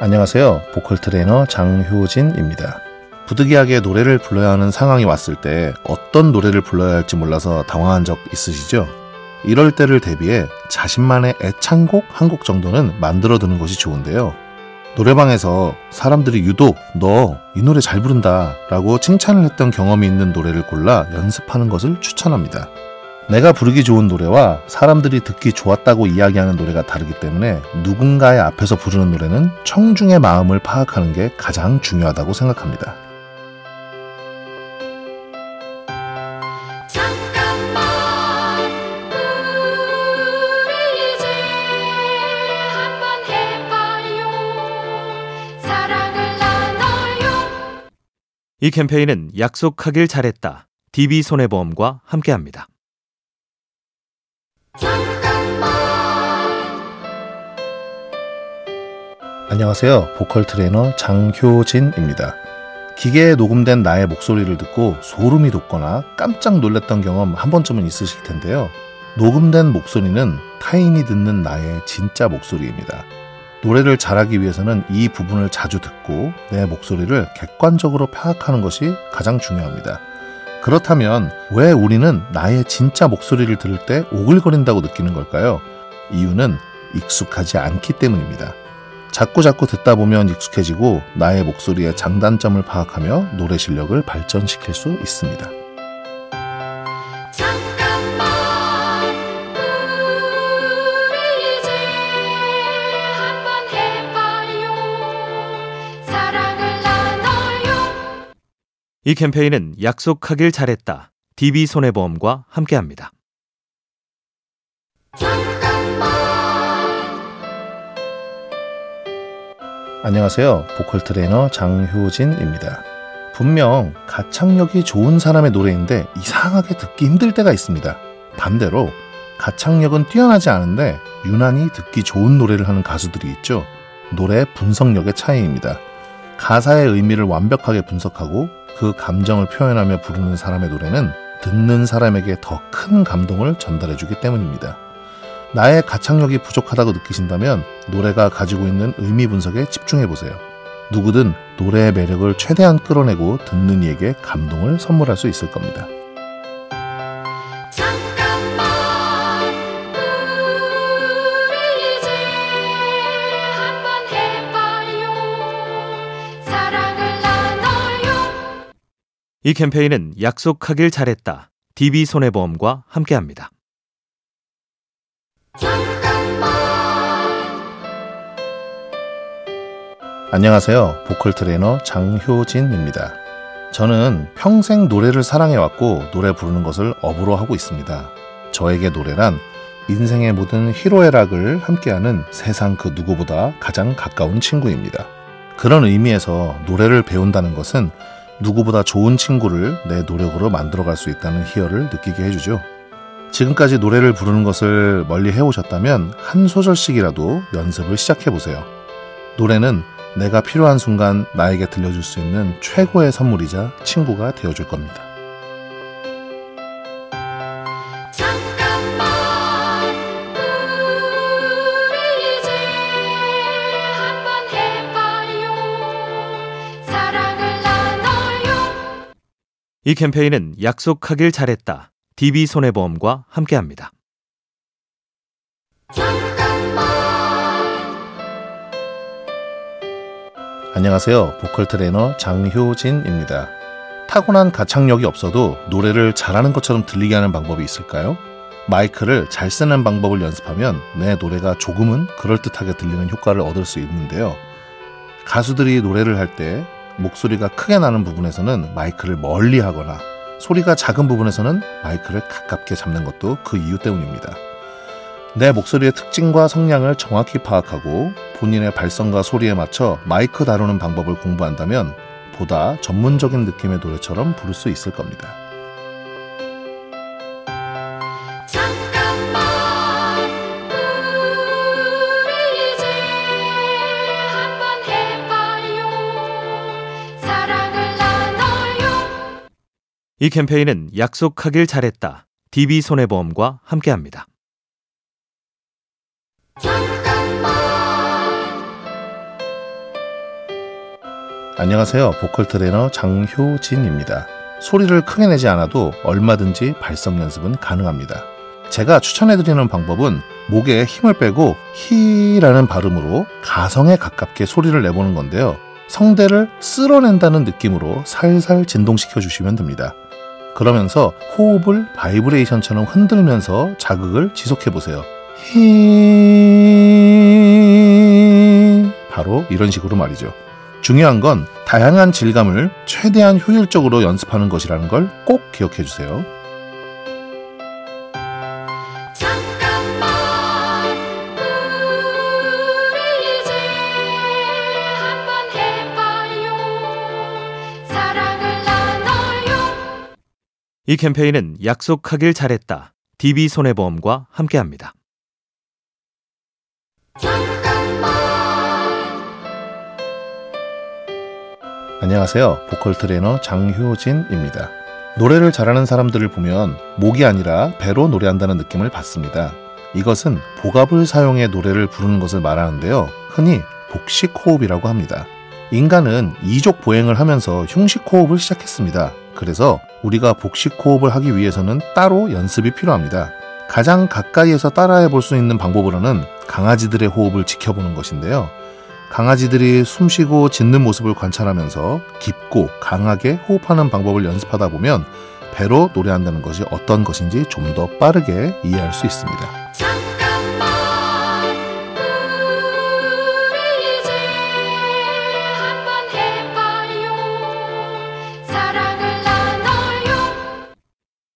안녕하세요. 보컬 트레이너 장효진입니다. 부득이하게 노래를 불러야 하는 상황이 왔을 때 어떤 노래를 불러야 할지 몰라서 당황한 적 있으시죠? 이럴 때를 대비해 자신만의 애창곡 한 곡 정도는 만들어 두는 것이 좋은데요. 노래방에서 사람들이 유독 너 이 노래 잘 부른다 라고 칭찬을 했던 경험이 있는 노래를 골라 연습하는 것을 추천합니다. 내가 부르기 좋은 노래와 사람들이 듣기 좋았다고 이야기하는 노래가 다르기 때문에 누군가의 앞에서 부르는 노래는 청중의 마음을 파악하는 게 가장 중요하다고 생각합니다. 이 캠페인은 약속하길 잘했다. DB손해보험과 함께합니다. 안녕하세요. 보컬 트레이너 장효진입니다. 기계에 녹음된 나의 목소리를 듣고 소름이 돋거나 깜짝 놀랐던 경험 한 번쯤은 있으실 텐데요. 녹음된 목소리는 타인이 듣는 나의 진짜 목소리입니다. 노래를 잘하기 위해서는 이 부분을 자주 듣고 내 목소리를 객관적으로 파악하는 것이 가장 중요합니다. 그렇다면 왜 우리는 나의 진짜 목소리를 들을 때 오글거린다고 느끼는 걸까요? 이유는 익숙하지 않기 때문입니다. 자꾸 자꾸 듣다 보면 익숙해지고 나의 목소리의 장단점을 파악하며 노래 실력을 발전시킬 수 있습니다. 이 캠페인은 약속하길 잘했다. DB손해보험과 함께합니다. 안녕하세요. 보컬 트레이너 장효진입니다. 분명 가창력이 좋은 사람의 노래인데 이상하게 듣기 힘들 때가 있습니다. 반대로 가창력은 뛰어나지 않은데 유난히 듣기 좋은 노래를 하는 가수들이 있죠. 노래 분석력의 차이입니다. 가사의 의미를 완벽하게 분석하고 그 감정을 표현하며 부르는 사람의 노래는 듣는 사람에게 더 큰 감동을 전달해주기 때문입니다. 나의 가창력이 부족하다고 느끼신다면 노래가 가지고 있는 의미 분석에 집중해 보세요. 누구든 노래의 매력을 최대한 끌어내고 듣는 이에게 감동을 선물할 수 있을 겁니다. 이 캠페인은 약속하길 잘했다. DB손해보험과 함께합니다. 안녕하세요. 보컬 트레이너 장효진입니다. 저는 평생 노래를 사랑해왔고 노래 부르는 것을 업으로 하고 있습니다. 저에게 노래란 인생의 모든 희로애락을 함께하는 세상 그 누구보다 가장 가까운 친구입니다. 그런 의미에서 노래를 배운다는 것은 누구보다 좋은 친구를 내 노력으로 만들어갈 수 있다는 희열을 느끼게 해주죠. 지금까지 노래를 부르는 것을 멀리 해오셨다면 한 소절씩이라도 연습을 시작해보세요. 노래는 내가 필요한 순간 나에게 들려줄 수 있는 최고의 선물이자 친구가 되어줄 겁니다. 이 캠페인은 약속하길 잘했다. DB손해보험과 함께합니다. 안녕하세요. 보컬 트레이너 장효진입니다. 타고난 가창력이 없어도 노래를 잘하는 것처럼 들리게 하는 방법이 있을까요? 마이크를 잘 쓰는 방법을 연습하면 내 노래가 조금은 그럴듯하게 들리는 효과를 얻을 수 있는데요. 가수들이 노래를 할 때 목소리가 크게 나는 부분에서는 마이크를 멀리 하거나 소리가 작은 부분에서는 마이크를 가깝게 잡는 것도 그 이유 때문입니다. 내 목소리의 특징과 성량을 정확히 파악하고 본인의 발성과 소리에 맞춰 마이크 다루는 방법을 공부한다면 보다 전문적인 느낌의 노래처럼 부를 수 있을 겁니다. 이 캠페인은 약속하길 잘했다. DB손해보험과 함께합니다. 안녕하세요. 보컬 트레이너 장효진입니다. 소리를 크게 내지 않아도 얼마든지 발성 연습은 가능합니다. 제가 추천해드리는 방법은 목에 힘을 빼고 히라는 발음으로 가성에 가깝게 소리를 내보는 건데요. 성대를 쓸어낸다는 느낌으로 살살 진동시켜 주시면 됩니다. 그러면서 호흡을 바이브레이션처럼 흔들면서 자극을 지속해 보세요. 히 바로 이런 식으로 말이죠. 중요한 건 다양한 질감을 최대한 효율적으로 연습하는 것이라는 걸 꼭 기억해 주세요. 이 캠페인은 약속하길 잘했다. DB손해보험과 함께합니다. 잠깐만 안녕하세요. 보컬 트레이너 장효진입니다. 노래를 잘하는 사람들을 보면 목이 아니라 배로 노래한다는 느낌을 받습니다. 이것은 복압을 사용해 노래를 부르는 것을 말하는데요. 흔히 복식 호흡이라고 합니다. 인간은 이족 보행을 하면서 흉식 호흡을 시작했습니다. 그래서 우리가 복식 호흡을 하기 위해서는 따로 연습이 필요합니다. 가장 가까이에서 따라해 볼 수 있는 방법으로는 강아지들의 호흡을 지켜보는 것인데요. 강아지들이 숨 쉬고 짖는 모습을 관찰하면서 깊고 강하게 호흡하는 방법을 연습하다 보면 배로 노래한다는 것이 어떤 것인지 좀 더 빠르게 이해할 수 있습니다.